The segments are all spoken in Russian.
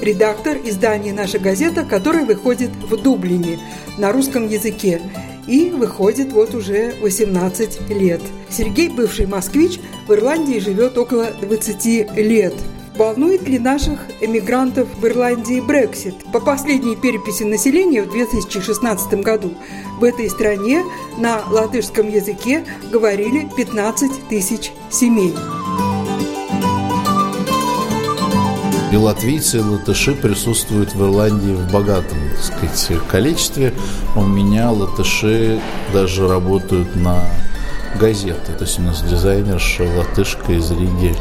редактор издания «Наша газета», который выходит в Дублине на русском языке и выходит вот уже 18 лет. Сергей, бывший москвич, в Ирландии живет около 20 лет – Волнует ли наших эмигрантов в Ирландии Брексит? По последней переписи населения в 2016 году в этой стране на латышском языке говорили 15 тысяч семей. И латвийцы, и латыши присутствуют в Ирландии в богатом так сказать, количестве. У меня латыши даже работают на газеты. То есть у нас дизайнерша латышка из Риги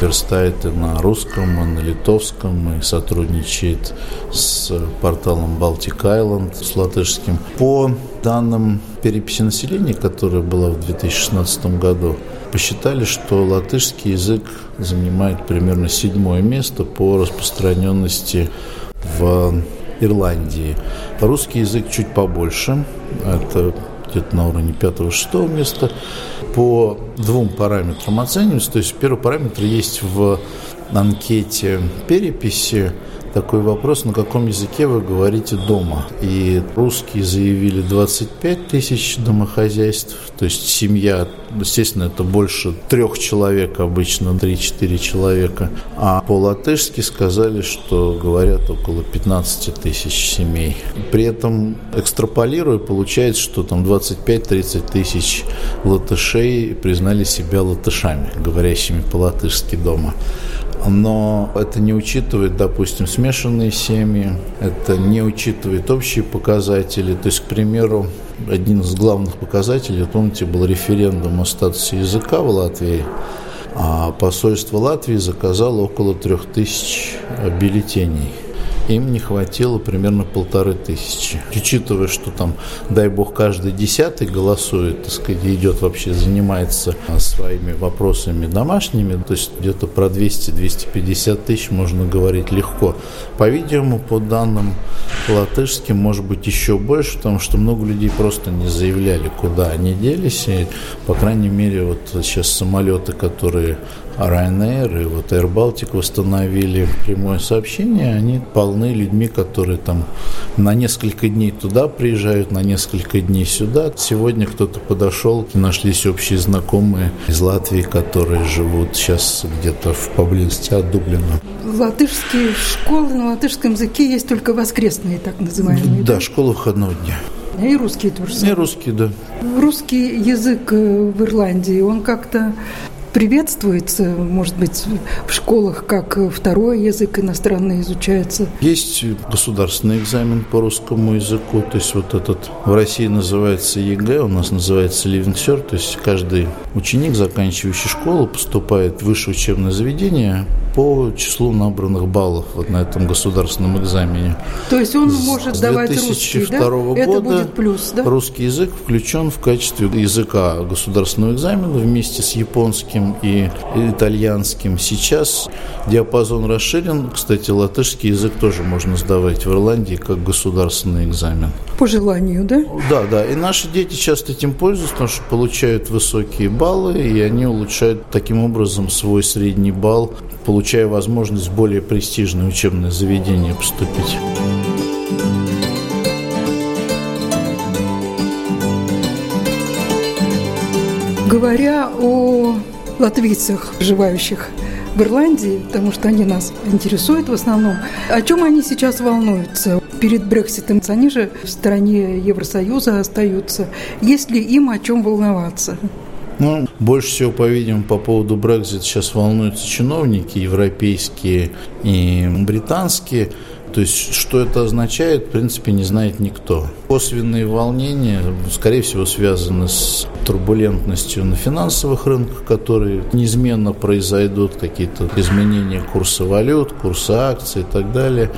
верстает и на русском, и на литовском, и сотрудничает с порталом Baltic Island, с латышским. По данным переписи населения, которая была в 2016 году, посчитали, что латышский язык занимает примерно седьмое место по распространенности в Ирландии. Русский язык чуть побольше, это где-то на уровне 5-6 места. По двум параметрам оценивается. То есть первый параметр есть в анкете переписи такой вопрос, на каком языке вы говорите дома. И русские заявили 25 тысяч домохозяйств, то есть семья, естественно, это больше трех человек, обычно 3-4 человека. А по-латышски сказали, что говорят около 15 тысяч семей. При этом, экстраполируя, получается, что там 25-30 тысяч латышей признали себя латышами, говорящими по-латышски дома но это не учитывает, допустим, смешанные семьи, это не учитывает общие показатели. То есть, к примеру, один из главных показателей, помните, был референдум о статусе языка в Латвии, а посольство Латвии заказало около трех тысяч бюллетеней им не хватило примерно полторы тысячи. Учитывая, что там, дай бог, каждый десятый голосует, так сказать, идет вообще, занимается своими вопросами домашними, то есть где-то про 200-250 тысяч можно говорить легко. По-видимому, по данным латышским, может быть, еще больше, потому что много людей просто не заявляли, куда они делись. И, по крайней мере, вот сейчас самолеты, которые Ryanair и вот Air Baltic восстановили прямое сообщение, они полны людьми, которые там на несколько дней туда приезжают, на несколько дней сюда. Сегодня кто-то подошел, нашлись общие знакомые из Латвии, которые живут сейчас где-то в поблизости от Дублина. Латышские школы на латышском языке есть только воскресные, так называемые. Да, школа выходного дня. И русские тоже. И русские, да. Русский язык э, в Ирландии, он как-то приветствуется, может быть, в школах как второй язык иностранный изучается? Есть государственный экзамен по русскому языку, то есть вот этот в России называется ЕГЭ, у нас называется Cert, то есть каждый ученик, заканчивающий школу, поступает в высшее учебное заведение по числу набранных баллов вот на этом государственном экзамене. То есть он может давать русский, да? года Это будет плюс, да? русский язык включен в качестве языка государственного экзамена вместе с японским и итальянским. Сейчас диапазон расширен. Кстати, латышский язык тоже можно сдавать в Ирландии как государственный экзамен. По желанию, да? Да, да. И наши дети часто этим пользуются, потому что получают высокие баллы, и они улучшают таким образом свой средний балл получая возможность в более престижное учебное заведение поступить. Говоря о латвийцах, живающих в Ирландии, потому что они нас интересуют в основном, о чем они сейчас волнуются? Перед Брекситом они же в стране Евросоюза остаются. Есть ли им о чем волноваться? Ну, больше всего, по-видимому, по поводу Брекзита сейчас волнуются чиновники европейские и британские. То есть, что это означает, в принципе, не знает никто. Косвенные волнения, скорее всего, связаны с турбулентностью на финансовых рынках, которые неизменно произойдут, какие-то изменения курса валют, курса акций и так далее.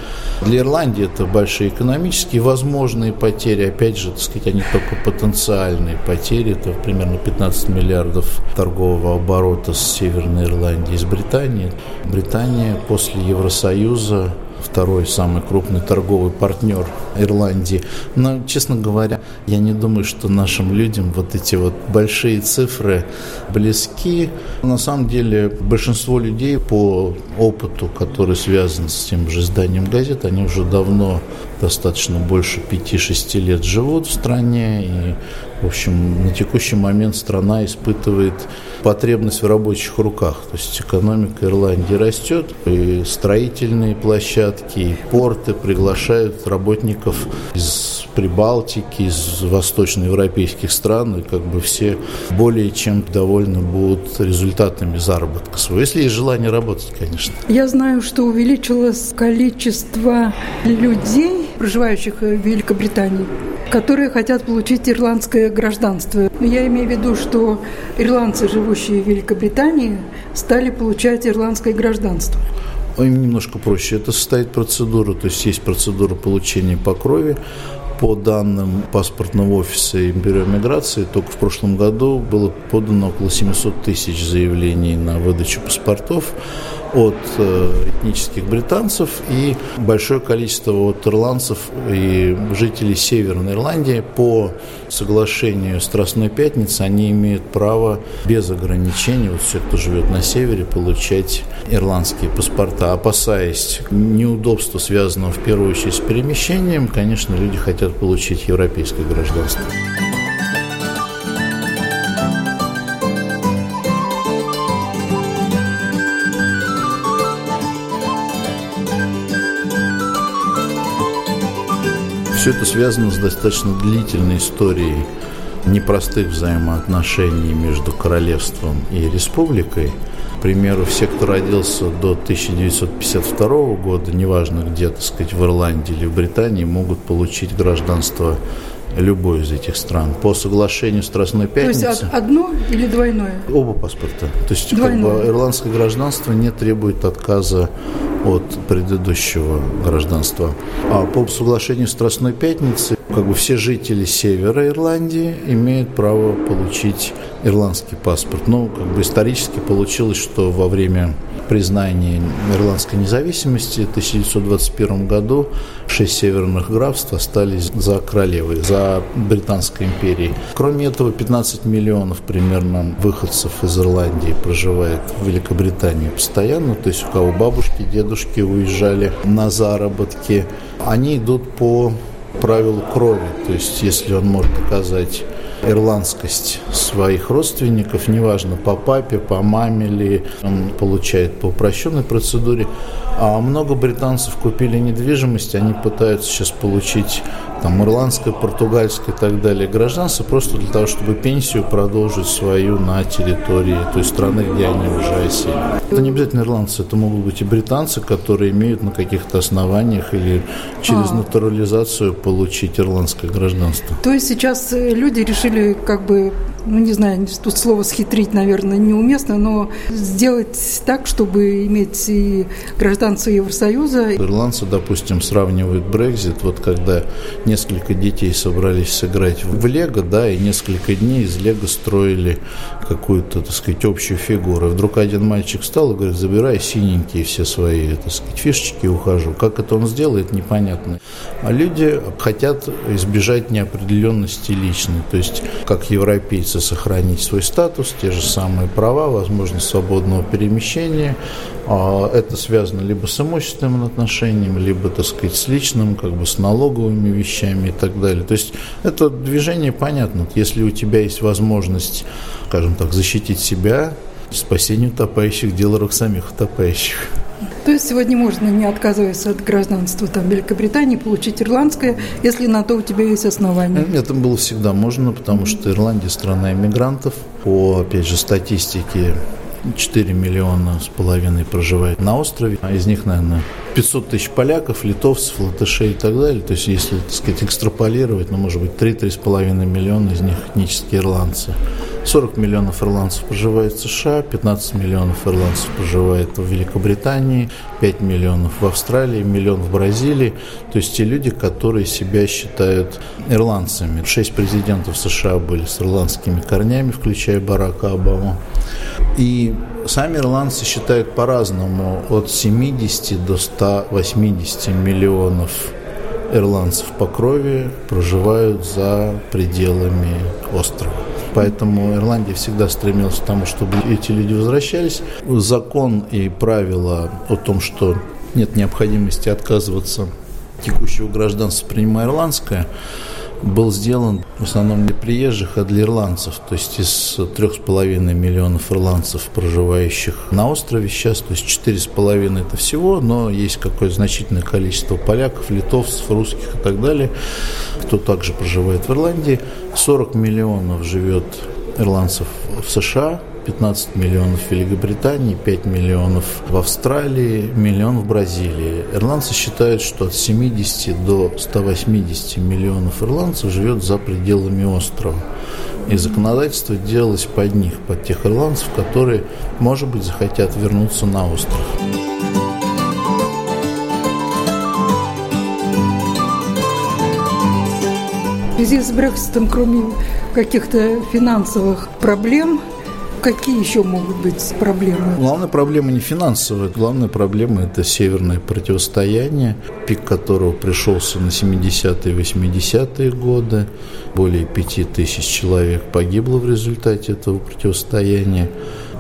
Для Ирландии это большие экономические возможные потери. Опять же, так сказать, они только потенциальные потери. Это примерно 15 миллиардов торгового оборота с Северной Ирландии, с Британией. Британия после Евросоюза второй самый крупный торговый партнер Ирландии. Но, честно говоря, я не думаю, что нашим людям вот эти вот большие цифры близки. На самом деле, большинство людей по опыту, который связан с тем же изданием газет, они уже давно достаточно больше 5-6 лет живут в стране. И, в общем, на текущий момент страна испытывает потребность в рабочих руках. То есть экономика Ирландии растет, и строительные площадки, и порты приглашают работников из Прибалтики, из восточноевропейских стран, и как бы все более чем довольны будут результатами заработка своего, если есть желание работать, конечно. Я знаю, что увеличилось количество людей, проживающих в Великобритании, которые хотят получить ирландское гражданство. Я имею в виду, что ирландцы, живущие в Великобритании, стали получать ирландское гражданство. Им немножко проще это состоит процедура, то есть есть процедура получения по крови, по данным паспортного офиса и бюро миграции, только в прошлом году было подано около 700 тысяч заявлений на выдачу паспортов от э, этнических британцев и большое количество от ирландцев и жителей Северной Ирландии по соглашению Страстной Пятницы они имеют право без ограничений, вот все, кто живет на севере, получать ирландские паспорта. Опасаясь неудобства, связанного в первую очередь с перемещением, конечно, люди хотят получить европейское гражданство. Все это связано с достаточно длительной историей непростых взаимоотношений между королевством и республикой. К примеру, все, кто родился до 1952 года, неважно где, так сказать, в Ирландии или в Британии, могут получить гражданство любой из этих стран. По соглашению Страстной Пятницы... То есть одно или двойное? Оба паспорта. То есть как бы, ирландское гражданство не требует отказа от предыдущего гражданства. А по соглашению Страстной Пятницы как бы все жители севера Ирландии имеют право получить ирландский паспорт. Ну, как бы исторически получилось, что во время признания ирландской независимости в 1921 году шесть северных графств остались за королевой, за Британской империей. Кроме этого, 15 миллионов примерно выходцев из Ирландии проживает в Великобритании постоянно, то есть у кого бабушки, дедушки уезжали на заработки, они идут по правилу крови, то есть если он может доказать ирландскость своих родственников, неважно, по папе, по маме ли, он получает по упрощенной процедуре. А много британцев купили недвижимость, они пытаются сейчас получить там ирландское, португальское и так далее гражданство просто для того, чтобы пенсию продолжить свою на территории той страны, где они уже осели. Это не обязательно ирландцы, это могут быть и британцы, которые имеют на каких-то основаниях или через а. натурализацию получить ирландское гражданство. То есть сейчас э, люди решили как бы ну не знаю, тут слово схитрить, наверное, неуместно, но сделать так, чтобы иметь и гражданство Евросоюза. Ирландцы, допустим, сравнивают Брекзит, вот когда несколько детей собрались сыграть в Лего, да, и несколько дней из Лего строили какую-то, так сказать, общую фигуру. Вдруг один мальчик встал и говорит, забирай синенькие все свои, так сказать, фишечки и ухожу. Как это он сделает, непонятно. А люди хотят избежать неопределенности личной, то есть как европейцы сохранить свой статус, те же самые права, возможность свободного перемещения. А, это связано либо с имущественным отношением, либо, так сказать, с личным, как бы с налоговыми вещами и так далее. То есть это движение понятно. Если у тебя есть возможность, скажем так, защитить себя, спасение утопающих – дело рук самих утопающих. То есть сегодня можно, не отказываясь от гражданства там, Великобритании, получить ирландское, если на то у тебя есть основания? Это было всегда можно, потому что Ирландия – страна иммигрантов. По, опять же, статистике 4 миллиона с половиной проживает на острове, а из них, наверное, 500 тысяч поляков, литовцев, латышей и так далее. То есть, если, так сказать, экстраполировать, ну, может быть, 3-3,5 миллиона из них этнические ирландцы. 40 миллионов ирландцев проживает в США, 15 миллионов ирландцев проживает в Великобритании, 5 миллионов в Австралии, миллион в Бразилии. То есть те люди, которые себя считают ирландцами. Шесть президентов США были с ирландскими корнями, включая Барака Обаму. И сами ирландцы считают по-разному, от 70 до 180 миллионов ирландцев по крови проживают за пределами острова. Поэтому Ирландия всегда стремилась к тому, чтобы эти люди возвращались. Закон и правила о том, что нет необходимости отказываться текущего гражданства, принимая ирландское, был сделан в основном для приезжих, а для ирландцев. То есть из трех с половиной миллионов ирландцев, проживающих на острове сейчас, то есть четыре с половиной это всего, но есть какое-то значительное количество поляков, литовцев, русских и так далее, кто также проживает в Ирландии. 40 миллионов живет ирландцев в США, 15 миллионов в Великобритании, 5 миллионов в Австралии, миллион в Бразилии. Ирландцы считают, что от 70 до 180 миллионов ирландцев живет за пределами острова. И законодательство делалось под них, под тех ирландцев, которые, может быть, захотят вернуться на остров. В связи с Брекситом, кроме каких-то финансовых проблем, Какие еще могут быть проблемы? Главная проблема не финансовая. Главная проблема – это северное противостояние, пик которого пришелся на 70-е и 80-е годы. Более 5 тысяч человек погибло в результате этого противостояния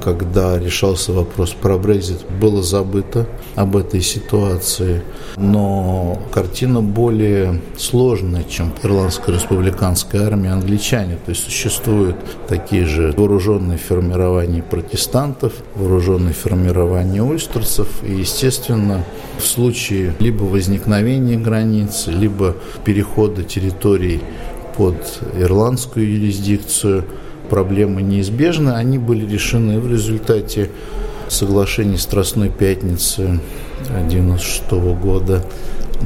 когда решался вопрос про Брекзит, было забыто об этой ситуации. Но картина более сложная, чем Ирландская республиканская армия англичане. То есть существуют такие же вооруженные формирования протестантов, вооруженные формирования ульстерцев. И, естественно, в случае либо возникновения границ, либо перехода территорий под ирландскую юрисдикцию – проблемы неизбежны, они были решены в результате соглашений Страстной Пятницы 1996 года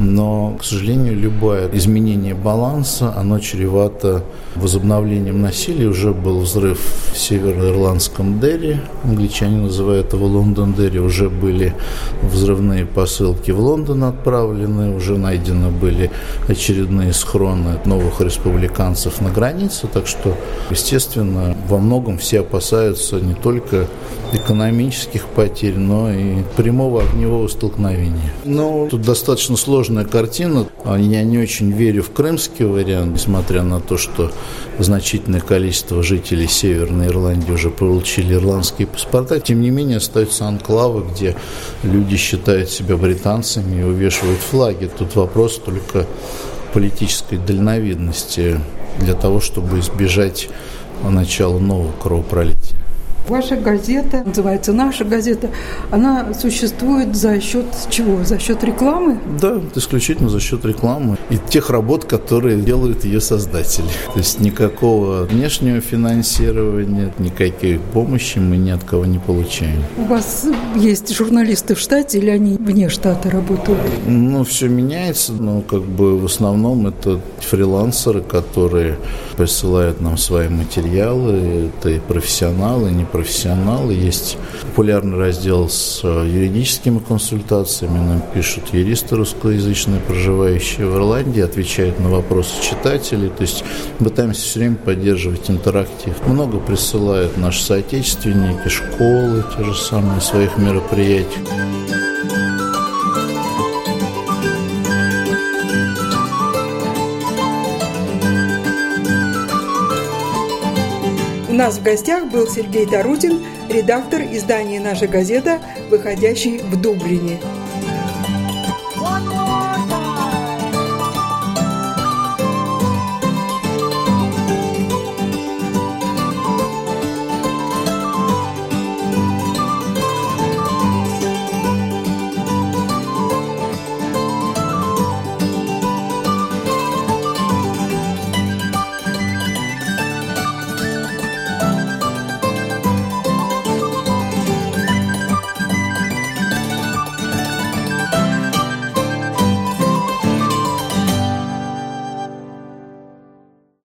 но, к сожалению, любое изменение баланса, оно чревато возобновлением насилия. Уже был взрыв в североирландском Дерри, англичане называют его Лондон Дерри, уже были взрывные посылки в Лондон отправлены, уже найдены были очередные схроны новых республиканцев на границе, так что, естественно, во многом все опасаются не только экономических потерь, но и прямого огневого столкновения. Но тут достаточно сложная картина. Я не очень верю в крымский вариант, несмотря на то, что значительное количество жителей Северной Ирландии уже получили ирландские паспорта. Тем не менее, остаются анклавы, где люди считают себя британцами и увешивают флаги. Тут вопрос только политической дальновидности для того, чтобы избежать начала нового кровопролития. Ваша газета, называется «Наша газета», она существует за счет чего? За счет рекламы? Да, исключительно за счет рекламы и тех работ, которые делают ее создатели. То есть никакого внешнего финансирования, никакой помощи мы ни от кого не получаем. У вас есть журналисты в штате или они вне штата работают? Ну, все меняется, но как бы в основном это фрилансеры, которые присылают нам свои материалы, это и профессионалы, и непрофессионалы профессионалы. Есть популярный раздел с э, юридическими консультациями. Нам пишут юристы русскоязычные, проживающие в Ирландии, отвечают на вопросы читателей. То есть пытаемся все время поддерживать интерактив. Много присылают наши соотечественники, школы, те же самые своих мероприятий. Нас в гостях был Сергей Тарутин, редактор издания «Наша газета», выходящий в Дублине.